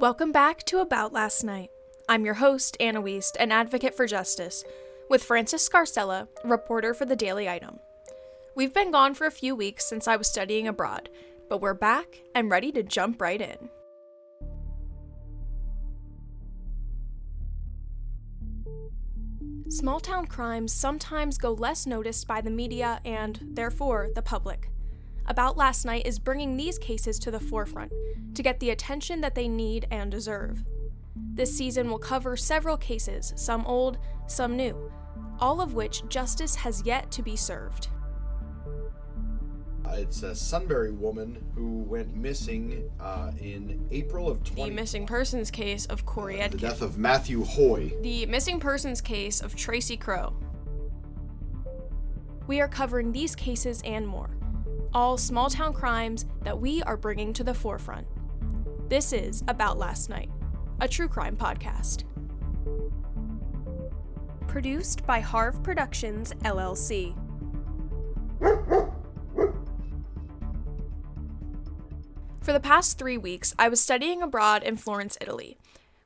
Welcome back to About Last Night. I'm your host, Anna Wiest, an advocate for justice, with Francis Scarcella, reporter for the Daily Item. We've been gone for a few weeks since I was studying abroad, but we're back and ready to jump right in. Small town crimes sometimes go less noticed by the media and, therefore, the public. About Last Night is bringing these cases to the forefront to get the attention that they need and deserve. This season will cover several cases, some old, some new, all of which justice has yet to be served. Uh, it's a Sunbury woman who went missing uh, in April of 20. The missing persons case of Corey the Edkin. death of Matthew Hoy. The missing persons case of Tracy Crow. We are covering these cases and more, all small town crimes that we are bringing to the forefront. This is About Last Night, a true crime podcast. Produced by Harv Productions, LLC. For the past three weeks, I was studying abroad in Florence, Italy.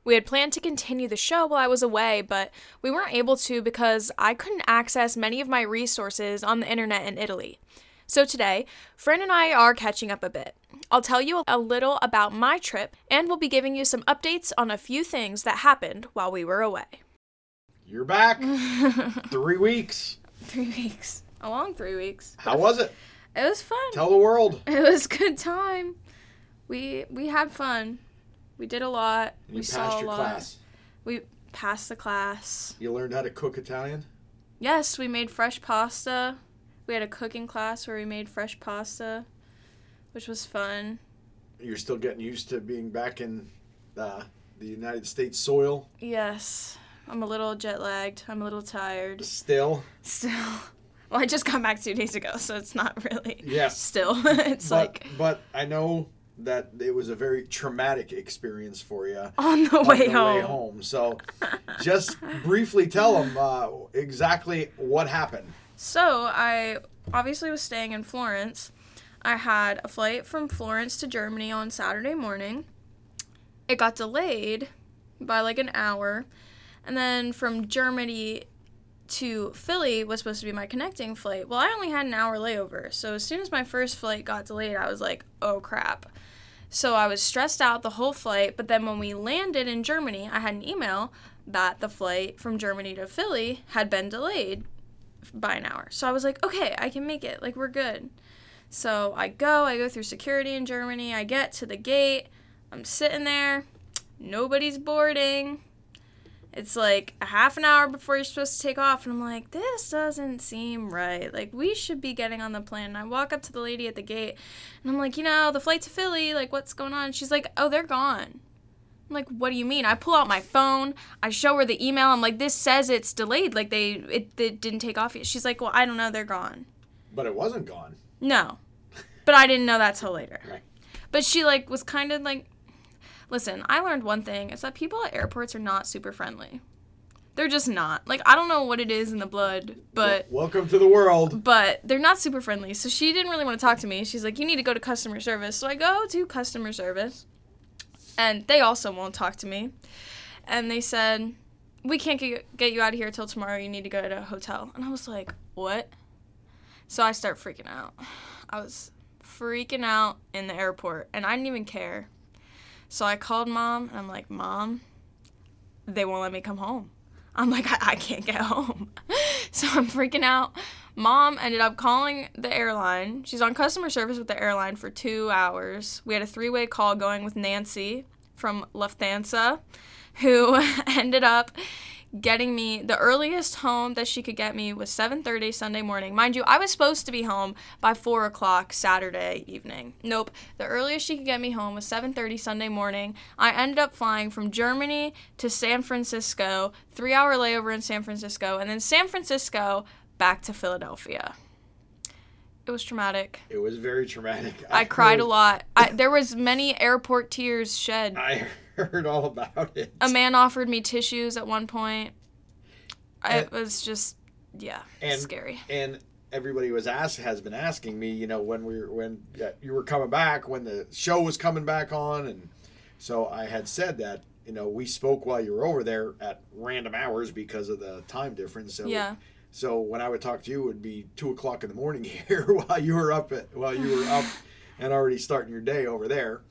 We had planned to continue the show while I was away, but we weren't able to because I couldn't access many of my resources on the internet in Italy. So today, Fran and I are catching up a bit. I'll tell you a little about my trip, and we'll be giving you some updates on a few things that happened while we were away. You're back. Three weeks. Three weeks. A long three weeks. How was it? It was fun. Tell the world. It was a good time. We we had fun. We did a lot. You we saw passed a your lot. class. We passed the class. You learned how to cook Italian. Yes, we made fresh pasta. We had a cooking class where we made fresh pasta, which was fun. You're still getting used to being back in uh, the United States soil. Yes. I'm a little jet lagged. I'm a little tired. Still. Still. Well, I just got back two days ago, so it's not really. Yes. Still. it's but, like but I know that it was a very traumatic experience for you. on the on way the home. way home. So, just briefly tell them uh, exactly what happened. So I obviously was staying in Florence. I had a flight from Florence to Germany on Saturday morning. It got delayed by like an hour. And then from Germany to Philly was supposed to be my connecting flight. Well, I only had an hour layover. So as soon as my first flight got delayed, I was like, oh crap. So I was stressed out the whole flight. But then when we landed in Germany, I had an email that the flight from Germany to Philly had been delayed by an hour. So I was like, okay, I can make it. Like, we're good. So I go, I go through security in Germany. I get to the gate. I'm sitting there. Nobody's boarding. It's like a half an hour before you're supposed to take off. And I'm like, this doesn't seem right. Like, we should be getting on the plane. And I walk up to the lady at the gate and I'm like, you know, the flight to Philly, like, what's going on? She's like, oh, they're gone. I'm like, what do you mean? I pull out my phone. I show her the email. I'm like, this says it's delayed. Like they it, it didn't take off yet. She's like, well, I don't know. They're gone. But it wasn't gone. No, but I didn't know that till later. Right. But she like was kind of like, listen. I learned one thing. is that people at airports are not super friendly. They're just not. Like I don't know what it is in the blood, but Wel- welcome to the world. but they're not super friendly. So she didn't really want to talk to me. She's like, you need to go to customer service. So I go to customer service, and they also won't talk to me. And they said, we can't get, get you out of here till tomorrow. You need to go to a hotel. And I was like, what? So I start freaking out. I was freaking out in the airport, and I didn't even care. So I called mom, and I'm like, mom, they won't let me come home. I'm like, I, I can't get home. so I'm freaking out. Mom ended up calling the airline. She's on customer service with the airline for two hours. We had a three way call going with Nancy from Lufthansa, who ended up getting me the earliest home that she could get me was 7.30 sunday morning. Mind you i was supposed to be home by 4 o'clock saturday evening. Nope. The earliest she could get me home was 7.30 sunday morning. I ended up flying from germany to san francisco three hour layover in san francisco and then san francisco back to philadelphia it was traumatic It was very traumatic. i cried a lot I, there was many airport tears shed I heard all about it. a man offered me tissues at one point. I- It was just, yeah, and scary. and everybody was asked has been asking me, you know, when we were when uh, you were coming back, when the show was coming back on, and So I had said that you know we spoke while you were over there at random hours because of the time difference. So Yeah. So when I would talk to you, it would be two o'clock in the morning here while you were up at, while you were up and already starting your day over there.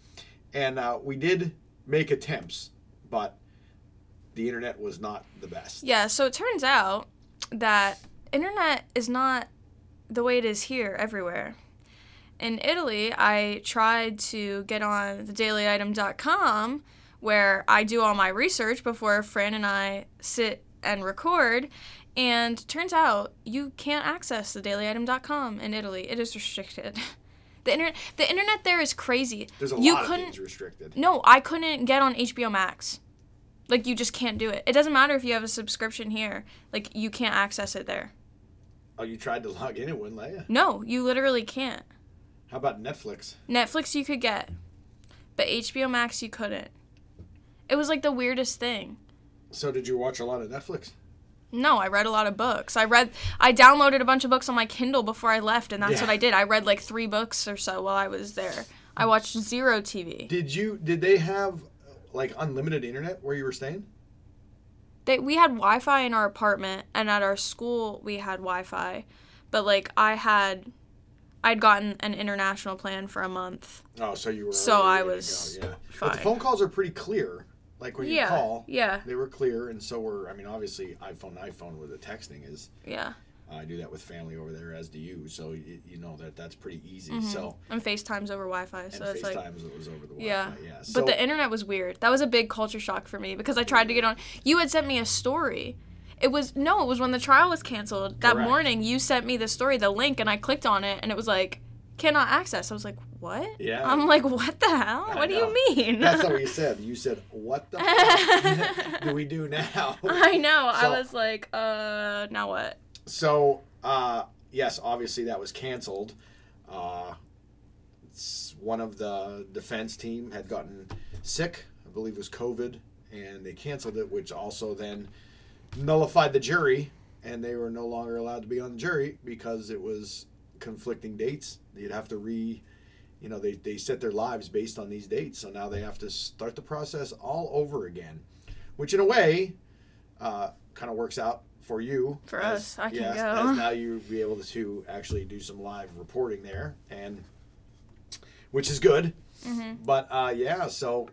And uh, we did make attempts, but the internet was not the best. Yeah, so it turns out that internet is not the way it is here everywhere. In Italy, I tried to get on thedailyitem.com where I do all my research before Fran and I sit and record. And turns out you can't access thedailyitem.com in Italy. It is restricted. The internet the internet there is crazy. There's a you lot couldn't things restricted. no, I couldn't get on HBO Max. Like you just can't do it. It doesn't matter if you have a subscription here. Like you can't access it there. Oh, you tried to log in, it wouldn't let you. No, you literally can't. How about Netflix? Netflix you could get, but HBO Max you couldn't. It was like the weirdest thing. So did you watch a lot of Netflix? No, I read a lot of books. I read I downloaded a bunch of books on my Kindle before I left and that's Yeah. what I did. I read like 3 books or so while I was there. I watched zero TV. Did you? Did they have like unlimited internet where you were staying? they we had Wi-Fi in our apartment and at our school we had Wi-Fi, but like I had I'd gotten an international plan for a month. Oh, so you were. So I was go, yeah. But the phone calls are pretty clear. Like when you call, Yeah. they were clear, and so were. I mean, obviously, iPhone, iPhone with the texting is. Yeah. I do that with family over there, as do you. So you, you know that that's pretty easy. Mm-hmm. So And FaceTime's over Wi-Fi, so it's like FaceTimes it was over the Wi-Fi. yeah. Yeah. So, but the internet was weird. That was a big culture shock for me because I tried to get on. You had sent me a story. It was no, it was when the trial was canceled. That Correct. morning, you sent me the story, the link, and I clicked on it, and it was like cannot access. I was like, what? Yeah. I'm like, what the hell? I what do you mean? that's not what you said. You said, "What the fuck do we do now?" I know. So- I was like, uh, now what? So, uh, yes, obviously that was canceled. Uh, one of the defense team had gotten sick, I believe it was COVID, and they canceled it, which also then nullified the jury, and they were no longer allowed to be on the jury because it was conflicting dates. You'd have to re, you know, they, they set their lives based on these dates, so now they have to start the process all over again, which in a way uh, kind of works out for you. For as- us, I can go. As now you be able to actually do some live reporting there, and which is good. Mm-hmm. But uh, yeah, so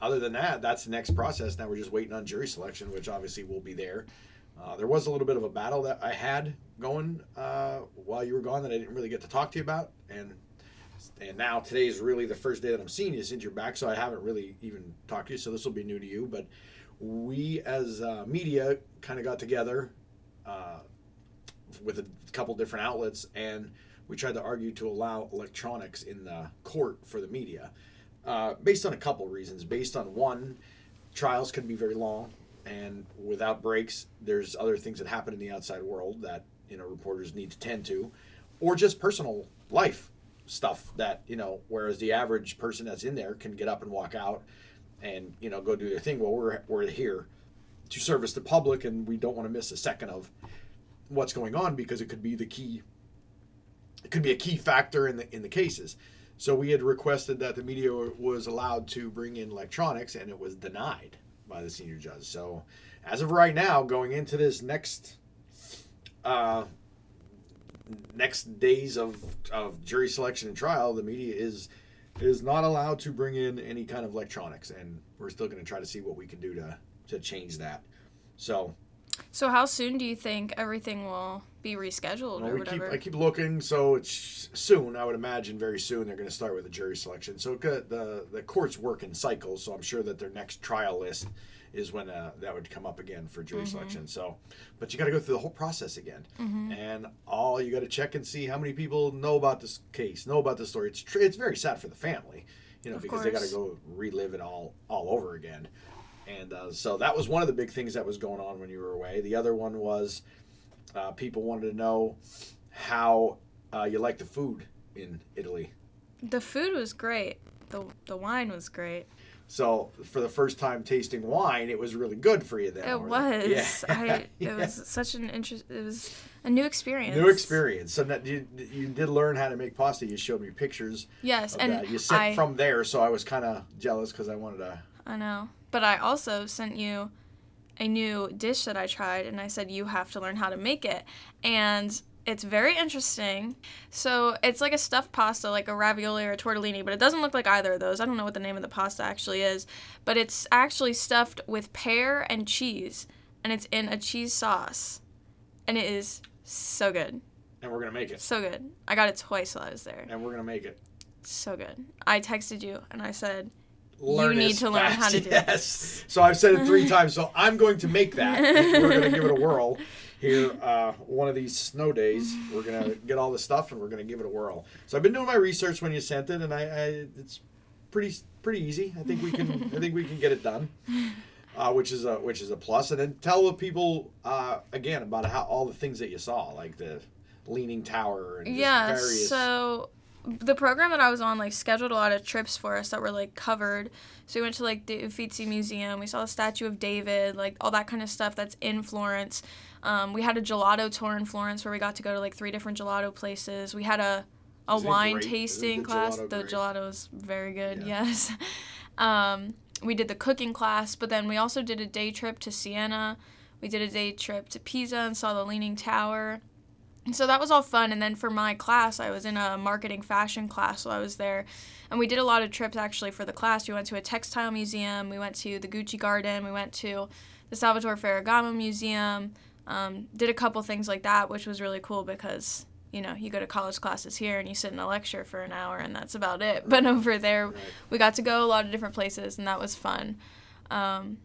other than that, that's the next process. Now we're just waiting on jury selection, which obviously will be there. Uh, there was a little bit of a battle that I had going uh, while you were gone that I didn't really get to talk to you about, and and now today is really the first day that I'm seeing you since you're back, so I haven't really even talked to you. So this will be new to you, but we as uh, media kind of got together uh, with a couple different outlets, and we tried to argue to allow electronics in the court for the media, uh, based on a couple reasons. Based on one, trials can be very long, and without breaks, there's other things that happen in the outside world that you know reporters need to tend to, or just personal life stuff that you know. Whereas the average person that's in there can get up and walk out, and you know go do their thing. Well, we're we're here to service the public, and we don't want to miss a second of what's going on because it could be the key. It could be a key factor in the in the cases. So we had requested that the media was allowed to bring in electronics, and it was denied by the senior judge. So, as of right now, going into this next uh, next days of, of jury selection and trial, the media is is not allowed to bring in any kind of electronics, and we're still going to try to see what we can do to to change that. So, So how soon do you think everything will be rescheduled well, or we keep whatever? I keep looking. So it's soon. I would imagine very soon they're going to start with the jury selection. So the the courts work in cycles. So I'm sure that their next trial list is when uh, that would come up again for jury selection. So, but you got to go through the whole process again, and all you got to check and see how many people know about this case, know about this story. It's tr- it's very sad for the family, you know, Of because they got to go relive it all all over again. And uh, so that was one of the big things that was going on when you were away. The other one was uh, people wanted to know how uh, you like the food in Italy. the food was great. The the wine was great. So for the first time tasting wine, it was really good for you then. It was. there. I. It Yeah. was such an interest. It was a new experience. New experience. So that you, you did learn how to make pasta. You showed me pictures Yes, and that. You sent I. from there, so I was kind of jealous because I wanted to. I know, but I also sent you a new dish that I tried, and I said you have to learn how to make it, and it's very interesting. So it's like a stuffed pasta, like a ravioli or a tortellini, but it doesn't look like either of those. I don't know what the name of the pasta actually is, but it's actually stuffed with pear and cheese, and it's in a cheese sauce, and it is so good, And we're gonna make it. so good. I got it twice while I was there. And we're gonna make it. So good. I texted you and I said, Learn need as to learn how to do yes. So I've said it three times. So I'm going to make that. we're gonna give it a whirl here. Uh, one of these snow days, we're gonna get all the stuff and we're gonna give it a whirl. So I've been doing my research when you sent it, and I, I it's pretty pretty easy. I think we can I think we can get it done. Uh, which is a which is a plus, and then tell the people uh, again about how all the things that you saw, like the leaning tower and Yeah, various. so the program that I was on like scheduled a lot of trips for us that were like covered. So we went to like the Uffizi Museum, we saw the statue of David, like all that kind of stuff that's in Florence. Um, we had a gelato tour in Florence where we got to go to like three different gelato places. We had a a Is wine tasting the class. gelato the great? gelato was very good. Yeah. Yes. um, we did the cooking class, but then we also did a day trip to Siena. We did a day trip to Pisa and saw the Leaning Tower. So that was all fun. And then for my class, I was in a marketing fashion class while I was there. And we did a lot of trips actually for the class. We went to a textile museum, we went to the Gucci Garden, we went to the Salvatore Ferragamo Museum, um, did a couple things like that, which was really cool because, you know, you go to college classes here and you sit in a lecture for an hour and that's about it. But over there, we got to go a lot of different places and that was fun. Um,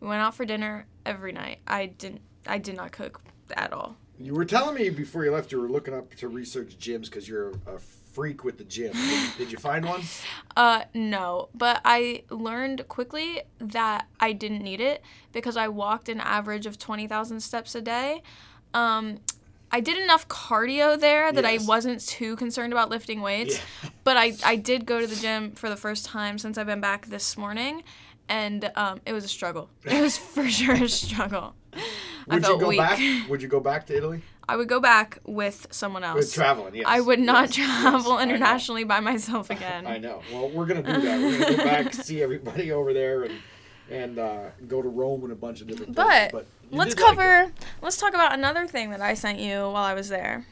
we went out for dinner every night. I didn't. I did not cook at all. You were telling me before you left you were looking up to research gyms because you're a freak with the gym. Did, did you find one? Uh, no, but I learned quickly that I didn't need it because I walked an average of 20,000 steps a day. Um, I did enough cardio there that Yes. I wasn't too concerned about lifting weights, Yeah. but I, I did go to the gym for the first time since I've been back this morning, and um, it was a struggle. It was for sure a struggle. I Would you go weak. back? Would you go back to Italy? I would go back with someone else. With traveling, yes. I would not Yes, yes, travel know. internationally by myself again. I know. Well, we're gonna do that. We're gonna go back, see everybody over there, and and uh, go to Rome and a bunch of different places. But But let's did like cover. let's talk about another thing that I sent you while I was there.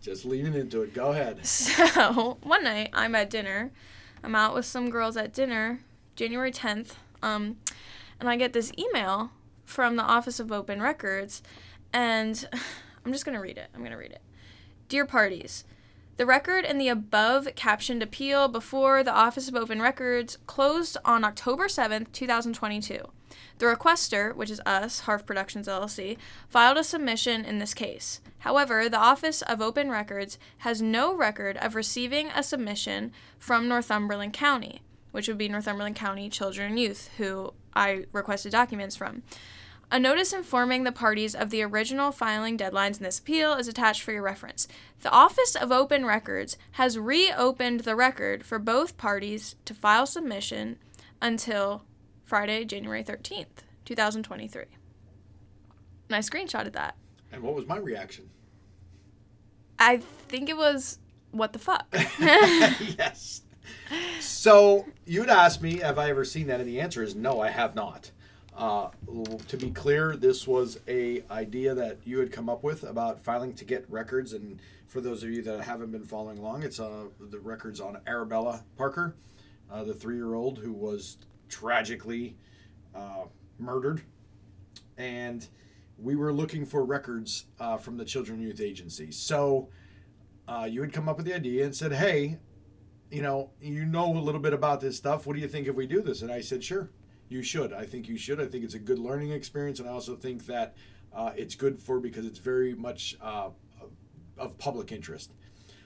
Just leaning into it. Go ahead. So one night I'm at dinner. I'm out with some girls at dinner, January 10th. Um, and I get this email from the Office of Open Records, and I'm just gonna read it. I'm gonna read it. Dear parties. The record in the above captioned appeal before the Office of Open Records closed on October 7th, 2022. The requester, which is us, Harv Productions LLC, filed a submission in this case. However, the Office of Open Records has no record of receiving a submission from Northumberland County, which would be Northumberland County Children and Youth, who I requested documents from. A notice informing the parties of the original filing deadlines in this appeal is attached for your reference. The Office of Open Records has reopened the record for both parties to file submission until Friday, January 13th, 2023. And I screenshotted that. And what was my reaction? I think it was, what the fuck? yes. So you'd ask me, have I ever seen that? And the answer is no, I have not. Uh, to be clear, this was a idea that you had come up with about filing to get records. And for those of you that haven't been following along, it's uh, the records on Arabella Parker, uh, the three-year-old who was tragically uh, murdered. And we were looking for records uh, from the Children Youth Agency. So uh, you had come up with the idea and said, hey, you know, you know a little bit about this stuff. What do you think if we do this? And I said, sure, you should. I think you should. I think it's a good learning experience, and I also think that uh, it's good for because it's very much uh, of public interest.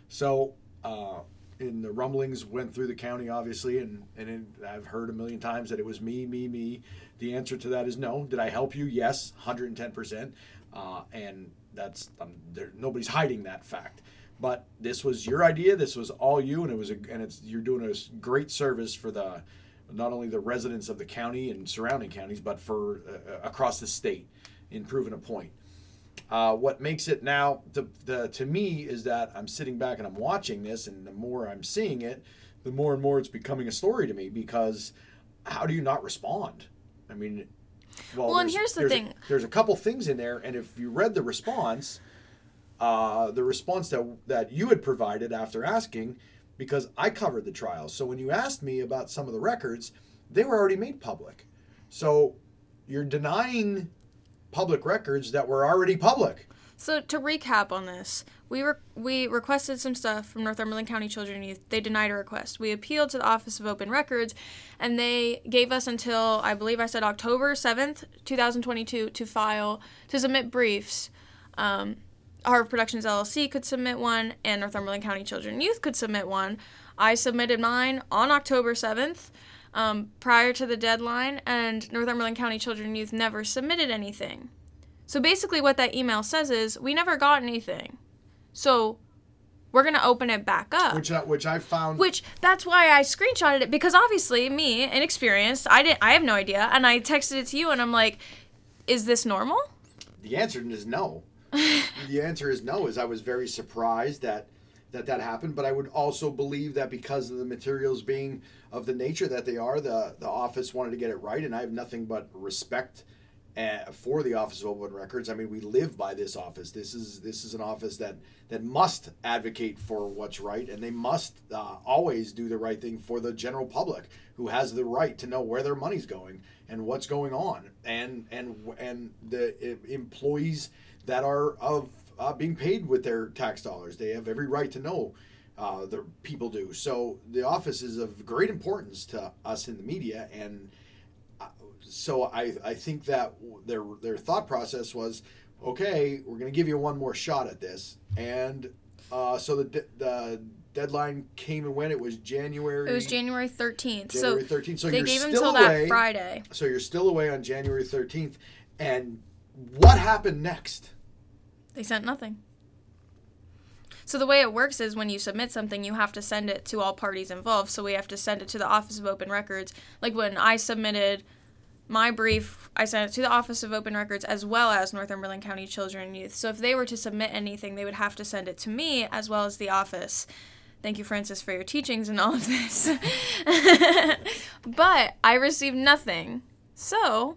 So, uh, in the rumblings went through the county, obviously, and and it, I've heard a million times that it was me, me, me. The answer to that is no. Did I help you? Yes, hundred and ten percent. And that's um, there. Nobody's hiding that fact. But this was your idea. This was all you, and it was a, and it's you're doing a great service for the not only the residents of the county and surrounding counties, but for uh, across the state in proving a point. Uh, what makes it now the, the, to me is that I'm sitting back and I'm watching this, and the more I'm seeing it, the more and more it's becoming a story to me because how do you not respond? I mean, well, Well, and here's the there's a- thing. there's a couple things in there, and if you read the response, uh, the response that that you had provided after asking, because I covered the trial. So when you asked me about some of the records, they were already made public. So you're denying public records that were already public. So to recap on this, we re- we requested some stuff from Northumberland County Children and Youth. They denied a request. We appealed to the Office of Open Records, and they gave us until I believe I said October seventh, two thousand twenty-two, to file to submit briefs. Um, Harvard Productions LLC could submit one, and Northumberland County Children and Youth could submit one. I submitted mine on October seventh. Um, prior to the deadline, and Northumberland County Children and Youth never submitted anything. So basically, what that email says is we never got anything. So we're gonna open it back up. Which I, which I found Which that's why I screenshotted it because obviously me, inexperienced, I didn't, I have no idea, and I texted it to you, and I'm like, is this normal? the answer is no. the answer is no. Is I was very surprised that that that happened, but I would also believe that because of the materials being of the nature that they are, the the office wanted to get it right, and I have nothing but respect uh, for the Office of Open Records. I mean, we live by this office. This is this is an office that that must advocate for what's right, and they must uh, always do the right thing for the general public, who has the right to know where their money's going and what's going on, and and and the uh, employees that are of uh, being paid with their tax dollars. They have every right to know. Uh, the people do so. The office is of great importance to us in the media, and so I, I think that their their thought process was, okay, we're going to give you one more shot at this, and uh, so the de- the deadline came and went. It was January. It was January 13th. January so 13th. So they you're gave him still till away. that Friday. So you're still away on January 13th, and what happened next? They sent nothing. So the way it works is when you submit something, you have to send it to all parties involved. So we have to send it to the Office of Open Records. Like when I submitted my brief, I sent it to the Office of Open Records as well as Northumberland County Children and Youth. So if they were to submit anything, they would have to send it to me as well as the office. Thank you, Francis, for your teachings and all of this. but I received nothing. So,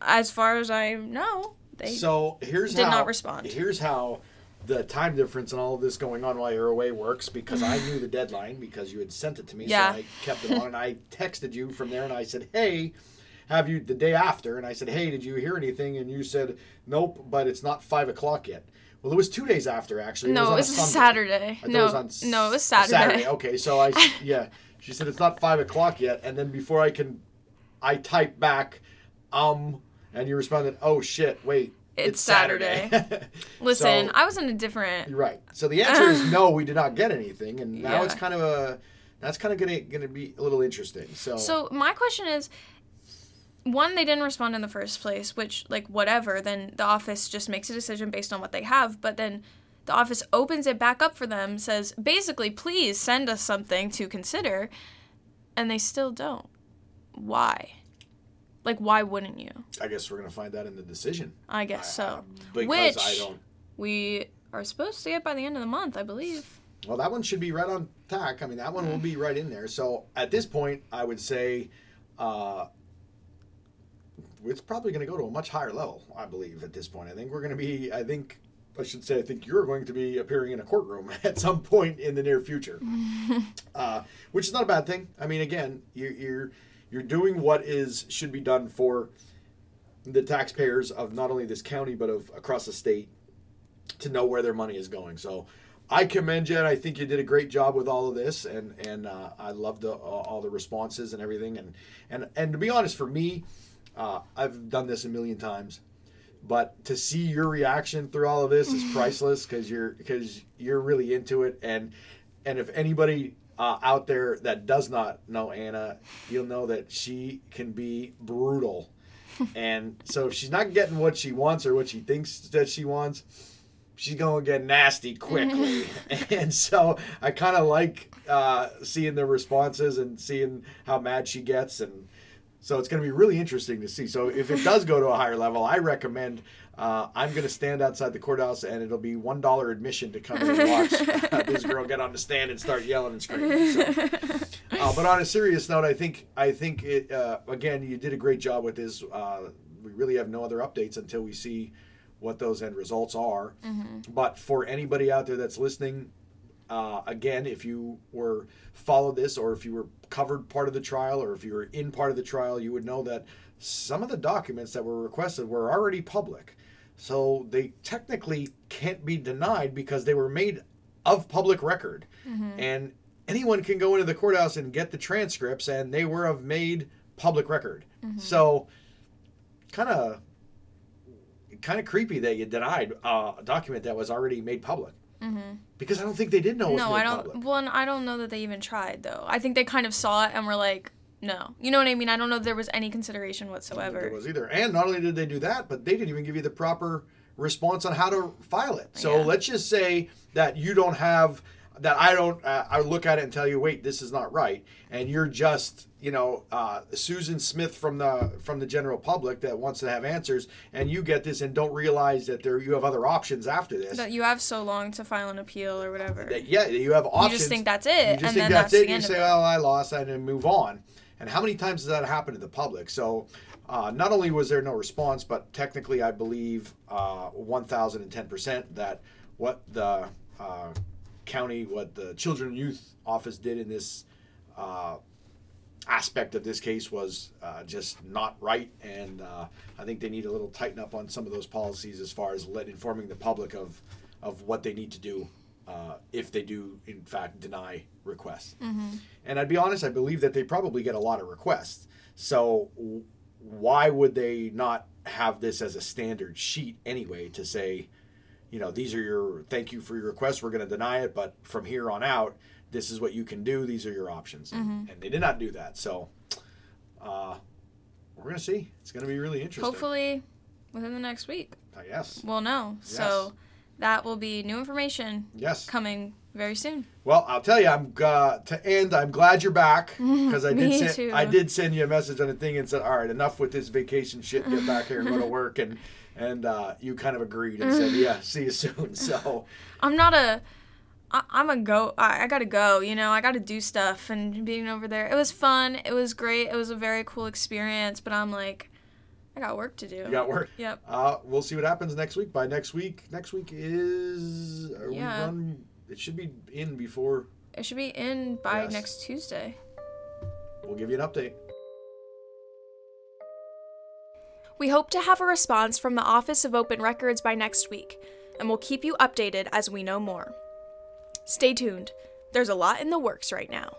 as far as I know, they So here's did how, not respond. Here's how the time difference and all of this going on while you're away works because I knew the deadline because you had sent it to me. Yeah. So I kept it on and I texted you from there and I said, hey, have you the day after? And I said, hey, did you hear anything? And you said, nope, but it's not five o'clock yet. Well, it was two days after actually. No, it was Sunday. Saturday. No, it was no, it was Saturday. Okay, so I yeah, she said it's not five o'clock yet, and then before I can, I type back, um, and you responded, oh shit, wait, It's Saturday. Listen, So- I was in a different. You're right. So the answer is no, we did not get anything, and now it's kind of a that's kind of gonna gonna be a little interesting. So, So my question is, one, they didn't respond in the first place, which like whatever. Then the office just makes a decision based on what they have. But then the office opens it back up for them, says basically, please send us something to consider, and they still don't. Why? Like, why wouldn't you? I guess we're gonna find that in the decision. I guess so. Because Which I don't. we are supposed to get by the end of the month, I believe. Well, that one should be right on tack. I mean, that one will be right in there. So at this point, I would say uh, it's probably going to go to a much higher level. I believe at this point. I think we're going to be. I think I should say. I think you're going to be appearing in a courtroom at some point in the near future, uh, which is not a bad thing. I mean, again, you're you're you're doing what is should be done for the taxpayers of not only this county but of across the state to know where their money is going. So I commend you, and I think you did a great job with all of this, and and uh, I loved the, uh, all the responses and everything, and and and to be honest, for me, uh, I've done this a million times, but to see your reaction through all of this is priceless because you're because you're really into it, and and if anybody. Uh, out there that does not know Anna, you'll know that she can be brutal. and so if she's not getting what she wants or what she thinks that she wants, she's gonna get nasty quickly. and so I kind of like uh, seeing the responses and seeing how mad she gets, and so it's going to be really interesting to see. So if it does go to a higher level, I recommend. Uh, I'm going to stand outside the courthouse, and it'll be one dollar admission to come and watch this girl get on the stand and start yelling and screaming. So. Uh, but on a serious note, I think I think it uh, again. You did a great job with this. Uh, we really have no other updates until we see what those end results are. But for anybody out there that's listening, uh, again, if you were followed this, or if you were covered part of the trial, or if you were in part of the trial, you would know that some of the documents that were requested were already public. So they technically can't be denied because they were made of public record. And anyone can go into the courthouse and get the transcripts, and they were of made public record. So, kind of, kind of creepy that you denied uh, a document that was already made public. Because I don't think they did know it was No, I don't. public. Well, and I don't know that they even tried though. I think they kind of saw it and were like, no. You know what I mean? I don't know if there was any consideration I whatsoever. there was either. And not only did they do that, but they didn't even give you the proper response on how to file it. So Yeah. let's just say that you don't have that. I don't. Uh, I look at it and tell you, wait, this is not right, and you're just you know uh, Susan Smith from the from the general public that wants to have answers, and you get this and don't realize that there you have other options after this. That you have so long to file an appeal or whatever. that yeah, you have options. you just think that's it, You and just then think that's, that's, it. the You say, it. "Oh, I lost," and then move on. And how many times does that happen to the public? So, uh, not only was there no response, but technically, I believe uh, one thousand and ten percent that what the uh, county, what the Children and Youth Office did in this uh, aspect of this case was uh, just not right, and uh, I think they need a little tighten up on some of those policies as far as let informing the public of of what they need to do uh, if they do in fact deny requests. And I'd be honest, I believe that they probably get a lot of requests. So w- why would they not have this as a standard sheet anyway to say, you know, these are your thank you for your request. We're going to deny it, but from here on out, this is what you can do. These are your options. And, and they did not do that. So uh, we're going to see. It's going to be really interesting. Hopefully, within the next week, Uh, yes. we'll know. So that will be new information Yes. coming very soon. Well, I'll tell you, I'm uh, to end. I'm glad you're back because I did send, too. I did send you a message on the thing and said, "All right, enough with this vacation shit. Get back here and go to work." And and uh, you kind of agreed and said, "Yeah, see you soon." So I'm not a. I, I'm a go. I, I gotta go. You know, I gotta do stuff. And being over there, it was fun. It was great. It was a very cool experience. But I'm like, I got work to do. you got work. Yep. Uh, we'll see what happens next week. By next week, next week is are we Yeah. run, it should be in before. It should be in by Yes. next Tuesday. We'll give you an update. We hope to have a response from the Office of Open Records by next week, and we'll keep you updated as we know more. Stay tuned. There's a lot in the works right now.